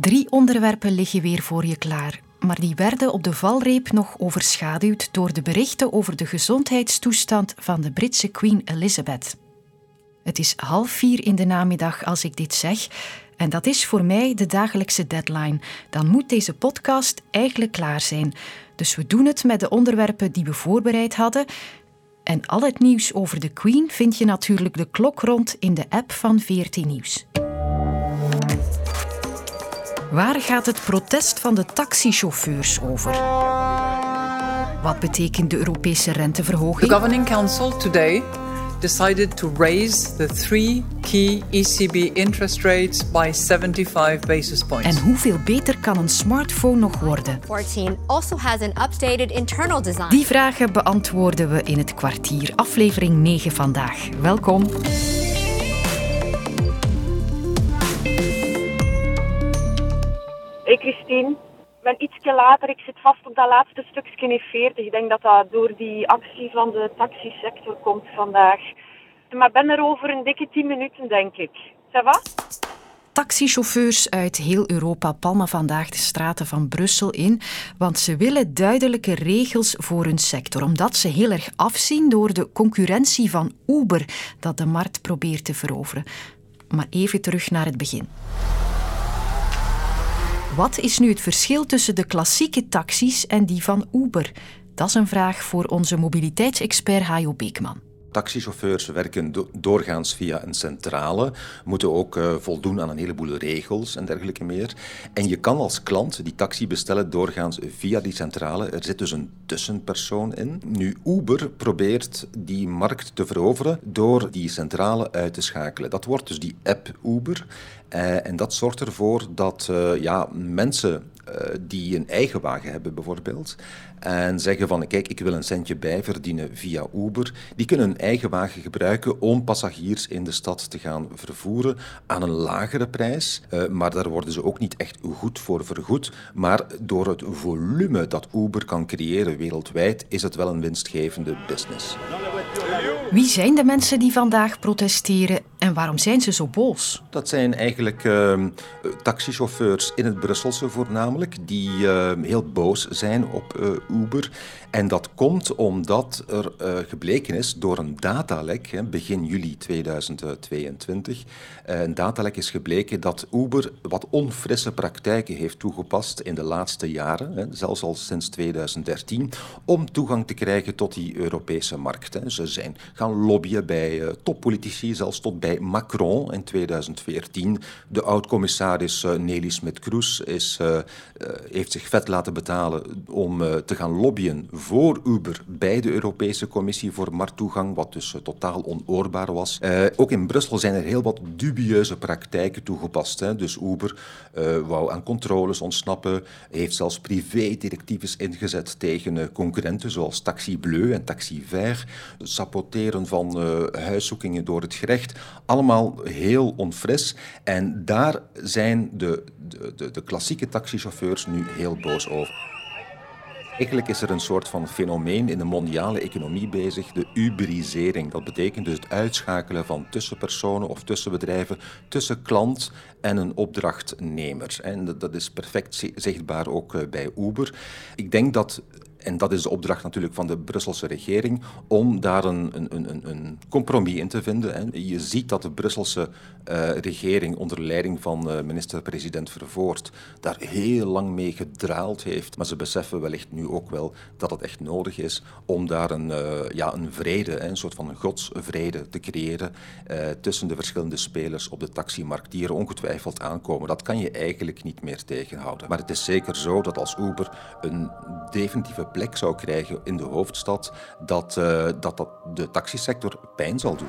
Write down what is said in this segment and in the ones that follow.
Drie onderwerpen liggen weer voor je klaar. Maar die werden op de valreep nog overschaduwd door de berichten over de gezondheidstoestand van de Britse Queen Elizabeth. Het is half vier in de namiddag als ik dit zeg. En dat is voor mij de dagelijkse deadline. Dan moet deze podcast eigenlijk klaar zijn. Dus we doen het met de onderwerpen die we voorbereid hadden. En al het nieuws over de Queen vind je natuurlijk de klok rond in de app van VRT Nieuws. Waar gaat het protest van de taxichauffeurs over? Wat betekent de Europese renteverhoging? The Governing Council today decided to raise the three key ECB interest rates by 75 basis points. En hoeveel beter kan een smartphone nog worden? 14 also has an updated internal design. Die vragen beantwoorden we in het kwartier, aflevering 9 vandaag. Welkom. Ben ietsje later. Ik zit vast op dat laatste stukje E40. Ik denk dat dat door die actie van de taxisector komt vandaag. Maar ben er over een dikke 10 minuten, denk ik. Ça va? Taxichauffeurs uit heel Europa palmen vandaag de straten van Brussel in, want ze willen duidelijke regels voor hun sector, omdat ze heel erg afzien door de concurrentie van Uber dat de markt probeert te veroveren. Maar even terug naar het begin. Wat is nu het verschil tussen de klassieke taxis en die van Uber? Dat is een vraag voor onze mobiliteitsexpert Hajo Beekman. Taxichauffeurs werken do doorgaans via een centrale, moeten ook uh, voldoen aan een heleboel regels en dergelijke meer. En je kan als klant die taxi bestellen doorgaans via die centrale. Er zit dus een tussenpersoon in. Nu, Uber probeert die markt te veroveren door die centrale uit te schakelen. Dat wordt dus die app Uber. Uh, en dat zorgt ervoor dat uh, ja, mensen uh, die een eigen wagen hebben bijvoorbeeld en zeggen van kijk, ik wil een centje bijverdienen via Uber, die kunnen een eigen wagen gebruiken om passagiers in de stad te gaan vervoeren aan een lagere prijs. Maar daar worden ze ook niet echt goed voor vergoed. Maar door het volume dat Uber kan creëren wereldwijd is het wel een winstgevende business. Wie zijn de mensen die vandaag protesteren en waarom zijn ze zo boos? Dat zijn eigenlijk uh, taxichauffeurs in het Brusselse voornamelijk, die uh, heel boos zijn op uh, Uber. En dat komt omdat er uh, gebleken is door een datalek, begin juli 2022, uh, een datalek is gebleken dat Uber wat onfrisse praktijken heeft toegepast in de laatste jaren, hè, zelfs al sinds 2013, om toegang te krijgen tot die Europese markt. Hè. Ze zijn gaan lobbyen bij uh, toppolitici, zelfs tot bij Macron in 2014. De oud-commissaris Nelly Smit-Kroes heeft zich vet laten betalen om te gaan lobbyen voor Uber bij de Europese Commissie voor markttoegang, wat dus uh, totaal onoorbaar was. Uh, ook in Brussel zijn er heel wat dubieuze praktijken toegepast. Hè. Dus Uber uh, wou aan controles ontsnappen, heeft zelfs privé-directives ingezet tegen concurrenten zoals Taxi Bleu en Taxi Vert, van huiszoekingen door het gerecht. Allemaal heel onfris. En daar zijn de, de, de, klassieke taxichauffeurs nu heel boos over. Eigenlijk is er een soort van fenomeen in de mondiale economie bezig, de uberisering. Dat betekent dus het uitschakelen van tussenpersonen of tussenbedrijven, tussen klant en een opdrachtnemer. En dat is perfect zichtbaar ook bij Uber. Ik denk dat en dat is de opdracht natuurlijk van de Brusselse regering om daar een, een, een, een compromis in te vinden. Je ziet dat de Brusselse uh, regering onder leiding van uh, minister-president Vervoort daar heel lang mee gedraald heeft. Maar ze beseffen wellicht nu ook wel dat het echt nodig is om daar een, uh, ja, een vrede, een soort van godsvrede te creëren tussen de verschillende spelers op de taximarkt die er ongetwijfeld aankomen. Dat kan je eigenlijk niet meer tegenhouden. Maar het is zeker zo dat als Uber een definitieve plek zou krijgen in de hoofdstad, dat, uh, dat, dat de taxisector pijn zal doen.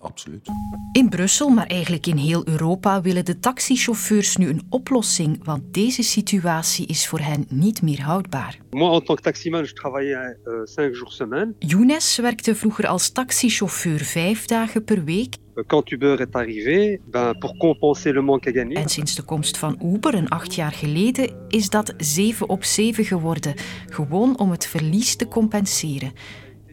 Absoluut. In Brussel, maar eigenlijk in heel Europa, willen de taxichauffeurs nu een oplossing, want deze situatie is voor hen niet meer houdbaar. Moi, en tant que taximan, je travaillais uh, cinq jours semaine. Younes werkte vroeger als taxichauffeur vijf dagen per week. Quand Uber est arrivé, ben, pour compenser le manque. En sinds de komst van Uber, een acht jaar geleden, is dat 7 op 7 geworden. Gewoon om het verlies te compenseren.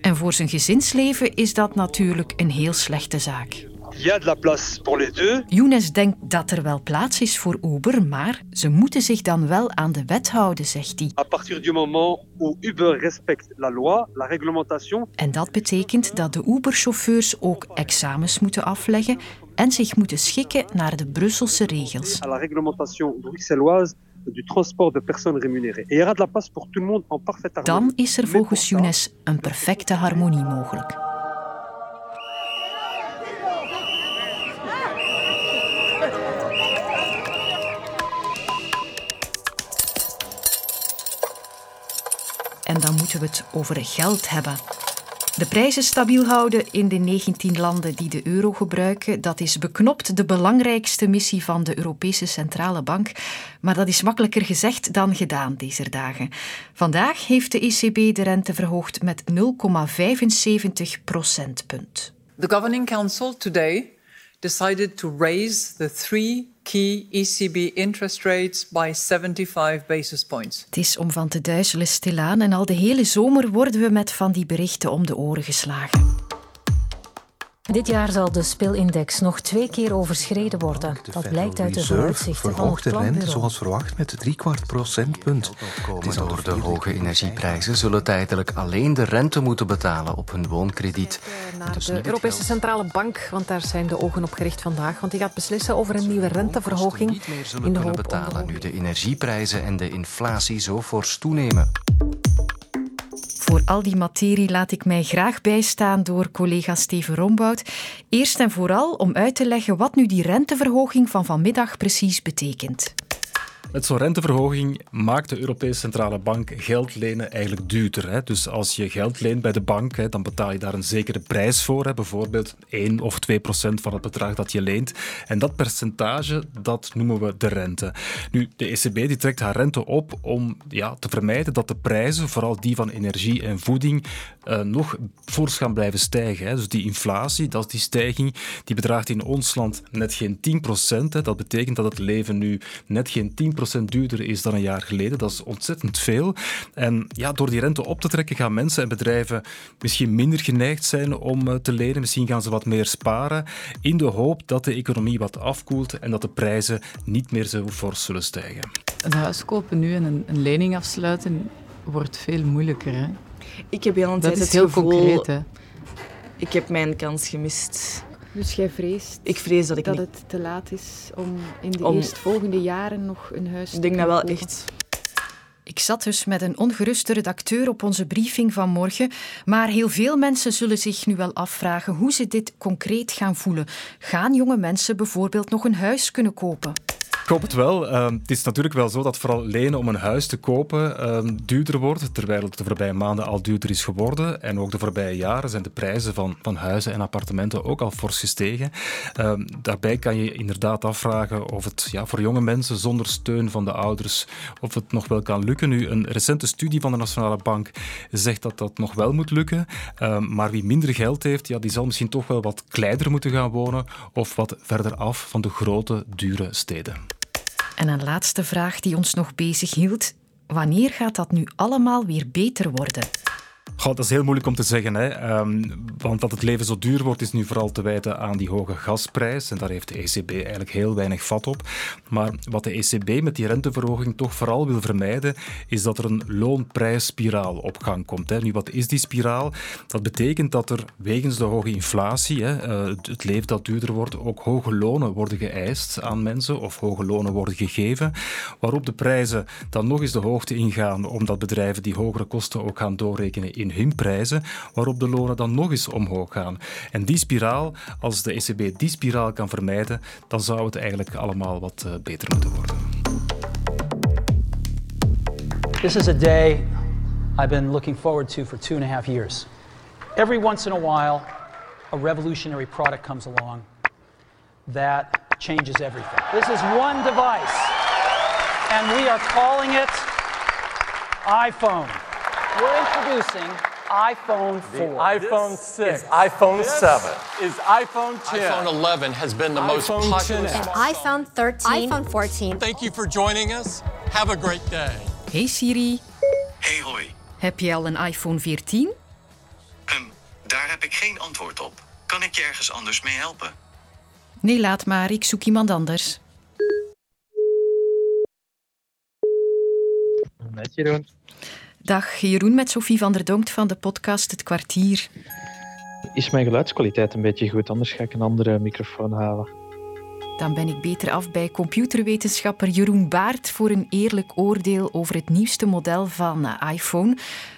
En voor zijn gezinsleven is dat natuurlijk een heel slechte zaak. Il y a de la place pour les deux. Younes denkt dat er wel plaats is voor Uber, maar ze moeten zich dan wel aan de wet houden, zegt hij. À partir du moment où Uber respecte la loi, la réglementation, En dat betekent dat de Uber-chauffeurs ook examens moeten afleggen en zich moeten schikken naar de Brusselse regels. à la réglementation bruxelloise du transport de personnes rémunérées. Et il y aura de la place pour tout le monde en parfaite harmonie. Dan is er volgens Younes een perfecte harmonie mogelijk. We het over geld hebben. De prijzen stabiel houden in de 19 landen die de euro gebruiken, dat is beknopt de belangrijkste missie van de Europese Centrale Bank. Maar dat is makkelijker gezegd dan gedaan deze dagen. Vandaag heeft de ECB de rente verhoogd met 0,75 procentpunt. The Governing Council today decided to raise the three key ECB interest rates by 75 basis points. Het is om van te duizelen stilaan en al de hele zomer worden we met van die berichten om de oren geslagen. Dit jaar zal de spilindex nog twee keer overschreden worden. Dat blijkt uit de vooruitzichten van het de rente zoals verwacht met drie kwart procentpunt. Het is al Door de hoge energieprijzen zullen tijdelijk alleen de rente moeten betalen op hun woonkrediet. naar Dus de Europese geld Centrale Bank, want daar zijn de ogen op gericht vandaag. Want die gaat beslissen over een nieuwe renteverhoging. niet meer zullen in de hoop betalen nu de energieprijzen en de inflatie zo fors toenemen. Voor al die materie laat ik mij graag bijstaan door collega Steven Rombout. Eerst en vooral om uit te leggen wat nu die renteverhoging van vanmiddag precies betekent. Met zo'n renteverhoging maakt de Europese Centrale Bank geld lenen eigenlijk duurder. Hè. Dus als je geld leent bij de bank, hè, dan betaal je daar een zekere prijs voor. Hè. Bijvoorbeeld 1 of 2 procent van het bedrag dat je leent. En dat percentage, dat noemen we de rente. Nu, de ECB die trekt haar rente op om ja, te vermijden dat de prijzen, vooral die van energie en voeding, eh, nog fors gaan blijven stijgen. Hè. Dus die inflatie, dat is die stijging, die bedraagt in ons land net geen 10 procent. Dat betekent dat het leven nu net geen 10 procent duurder is dan een jaar geleden. Dat is ontzettend veel. En ja, door die rente op te trekken gaan mensen en bedrijven misschien minder geneigd zijn om eh, te lenen. Misschien gaan ze wat meer sparen in de hoop dat de economie wat afkoelt en dat de prijzen niet meer zo fors zullen stijgen. Een huis kopen nu en een, een lening afsluiten wordt veel moeilijker. Hè? Ik heb heel een Dat tijd is het heel gevoel, concreet. Hè? ik heb mijn kans gemist. Dus jij vreest Ik vrees dat ik dat niet... het te laat is om in de Om- eerstvolgende jaren nog een huis te Ik denk dat wel kopen? echt. Ik zat dus met een ongeruste redacteur op onze briefing van morgen, maar heel veel mensen zullen zich nu wel afvragen hoe ze dit concreet gaan voelen. Gaan jonge mensen bijvoorbeeld nog een huis kunnen kopen? Ik hoop het wel. Ehm, het is natuurlijk wel zo dat vooral lenen om een huis te kopen ehm, duurder wordt, terwijl het de voorbije maanden al duurder is geworden. En ook de voorbije jaren zijn de prijzen van, van huizen en appartementen ook al fors gestegen. Ehm, daarbij kan je inderdaad afvragen of het ja, voor jonge mensen zonder steun van de ouders of het nog wel kan lukken. Nu, een recente studie van de Nationale Bank zegt dat dat nog wel moet lukken. Maar wie minder geld heeft, ja, die zal misschien toch wel wat kleiner moeten gaan wonen of wat verder af van de grote, dure steden. En een laatste vraag die ons nog bezig hield. Wanneer gaat dat nu allemaal weer beter worden? Dat is heel moeilijk om te zeggen. Hè. Ehm, want dat het leven zo duur wordt, is nu vooral te wijten aan die hoge gasprijs. En daar heeft de ECB eigenlijk heel weinig vat op. Maar wat de ECB met die renteverhoging toch vooral wil vermijden, is dat er een loonprijsspiraal op gang komt. Hè. Nu, wat is die spiraal? Dat betekent dat er wegens de hoge inflatie, hè, eh, het leven dat duurder wordt, ook hoge lonen worden geëist aan mensen of hoge lonen worden gegeven, waarop de prijzen dan nog eens de hoogte ingaan, omdat bedrijven die hogere kosten ook gaan doorrekenen in hun prijzen, waarop de lonen dan nog eens omhoog gaan. En die spiraal, als de ECB die spiraal kan vermijden, dan zou het eigenlijk allemaal wat eh, beter moeten worden. This is a day I've been looking forward to for two and a half years. Every once in a while, a revolutionary product comes along that changes everything. This is one device, and we are calling it iPhone. We're introducing iPhone 4. iPhone 6. iPhone 7. Is iPhone 10. iPhone 11 has been the most iPhone popular. 10. And iPhone 13. iPhone 14. Thank you for joining us. Have a great day. Hey Siri, Hey hoi, heb je al een iPhone 14? daar heb ik geen antwoord op. Kan ik je ergens anders mee helpen? Nee, laat maar. Ik zoek iemand anders. Met Jeroen. Dag, Jeroen met Sophie van der Donkt van de podcast Het Kwartier. Is mijn geluidskwaliteit een beetje goed? Anders ga ik een andere microfoon halen. Dan ben ik beter af bij computerwetenschapper Jeroen Baart voor een eerlijk oordeel over het nieuwste model van eh, iPhone.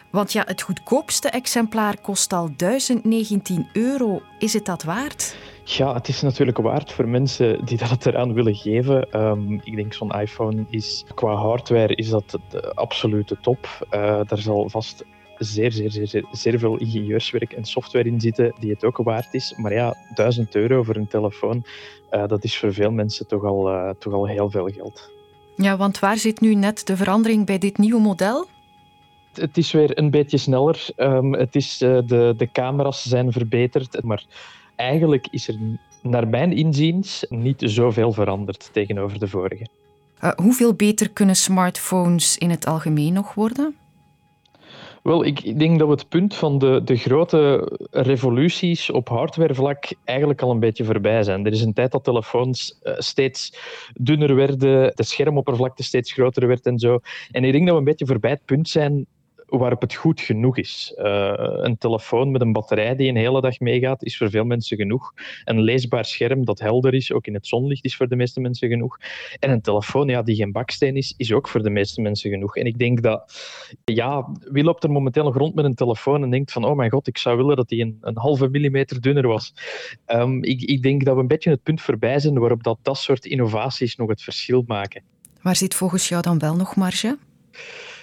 Want ja, het goedkoopste exemplaar kost al 1019 euro. Is het dat waard? Ja, het is natuurlijk waard voor mensen die dat eraan willen geven. Um, ik denk zo'n iPhone is qua hardware is dat de absolute top. Uh, daar zal vast zeer, zeer, zeer, zeer, zeer veel ingenieurswerk en software in zitten die het ook waard is. Maar ja, 1000 euro voor een telefoon, uh, dat is voor veel mensen toch al, uh, toch al heel veel geld. Ja, want waar zit nu net de verandering bij dit nieuwe model? Het is weer een beetje sneller. Um, het is, uh, de, de camera's zijn verbeterd, maar eigenlijk is er naar mijn inziens niet zoveel veranderd tegenover de vorige. Uh, hoeveel beter kunnen smartphones in het algemeen nog worden? Wel, ik denk dat we het punt van de, de grote revoluties op hardwarevlak eigenlijk al een beetje voorbij zijn. Er is een tijd dat telefoons uh, steeds dunner werden, de schermoppervlakte steeds groter werd en zo. En ik denk dat we een beetje voorbij het punt zijn waarop het goed genoeg is. Uh, een telefoon met een batterij die een hele dag meegaat, is voor veel mensen genoeg. Een leesbaar scherm dat helder is, ook in het zonlicht, is voor de meeste mensen genoeg. En een telefoon ja, die geen baksteen is, is ook voor de meeste mensen genoeg. En ik denk dat, ja, wie loopt er momenteel nog rond met een telefoon en denkt van, oh mijn god, ik zou willen dat die een, een halve millimeter dunner was. Um, ik, ik denk dat we een beetje het punt voorbij zijn waarop dat, dat soort innovaties nog het verschil maken. Waar zit volgens jou dan wel nog marge?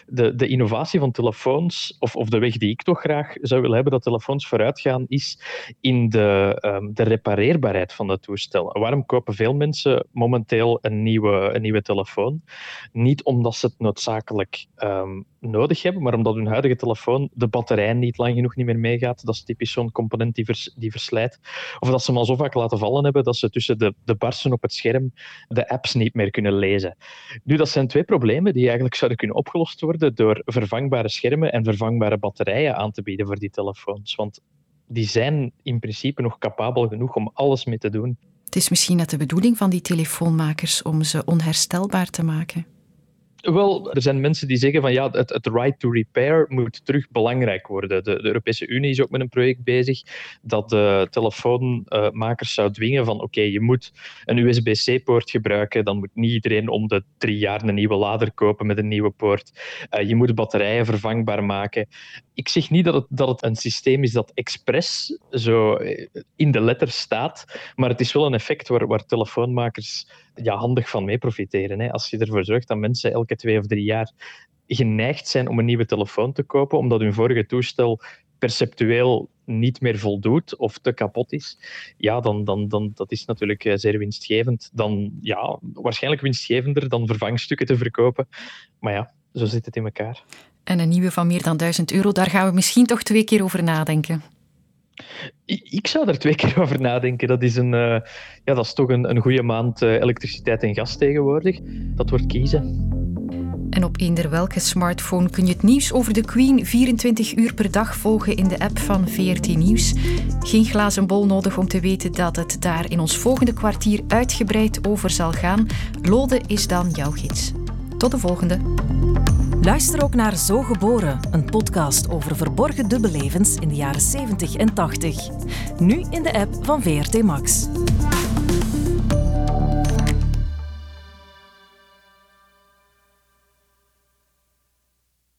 De, de innovatie van telefoons, of, of de weg die ik toch graag zou willen hebben dat telefoons vooruit gaan, is in de, um, de repareerbaarheid van het toestel. Waarom kopen veel mensen momenteel een nieuwe, een nieuwe telefoon? Niet omdat ze het noodzakelijk um, nodig hebben, maar omdat hun huidige telefoon de batterij niet lang genoeg niet meer meegaat. Dat is typisch zo'n component die, die verslijt. Of dat ze hem al zo vaak laten vallen hebben dat ze tussen de, de barsten op het scherm de apps niet meer kunnen lezen. Nu, dat zijn twee problemen die eigenlijk zouden kunnen opgelost worden door vervangbare schermen en vervangbare batterijen aan te bieden voor die telefoons. Want die zijn in principe nog capabel genoeg om alles mee te doen. Het is misschien net de bedoeling van die telefoonmakers om ze onherstelbaar te maken. Wel, er zijn mensen die zeggen van ja, het, het right to repair moet terug belangrijk worden. De, Europese Unie is ook met een project bezig dat de telefoonmakers zou dwingen van oké, je moet een USB-C-poort gebruiken, dan moet niet iedereen om de drie jaar een nieuwe lader kopen met een nieuwe poort. Uh, je moet batterijen vervangbaar maken. Ik zeg niet dat het, dat het een systeem is dat expres zo in de letter staat, maar het is wel een effect waar, waar telefoonmakers ja, handig van mee profiteren. Hè. Als je ervoor zorgt dat mensen elke twee of drie jaar geneigd zijn om een nieuwe telefoon te kopen, omdat hun vorige toestel perceptueel niet meer voldoet of te kapot is, ja, dan, dan, dan dat is natuurlijk zeer winstgevend. Dan, ja, waarschijnlijk winstgevender dan vervangstukken te verkopen. Maar ja, zo zit het in elkaar. En een nieuwe van meer dan 1000 euro, daar gaan we misschien toch twee keer over nadenken. Ik zou er twee keer over nadenken. Dat is, een, uh, ja, dat is toch een, een goede maand uh, elektriciteit en gas tegenwoordig. Dat wordt kiezen. En op eender welke smartphone kun je het nieuws over de Queen 24 uur per dag volgen in de app van VRT Nieuws. Geen glazen bol nodig om te weten dat het daar in ons volgende kwartier uitgebreid over zal gaan. Lode is dan jouw gids. Tot de volgende. Luister ook naar Zo Geboren, een podcast over verborgen dubbellevens in de jaren 70 en 80. Nu in de app van VRT Max.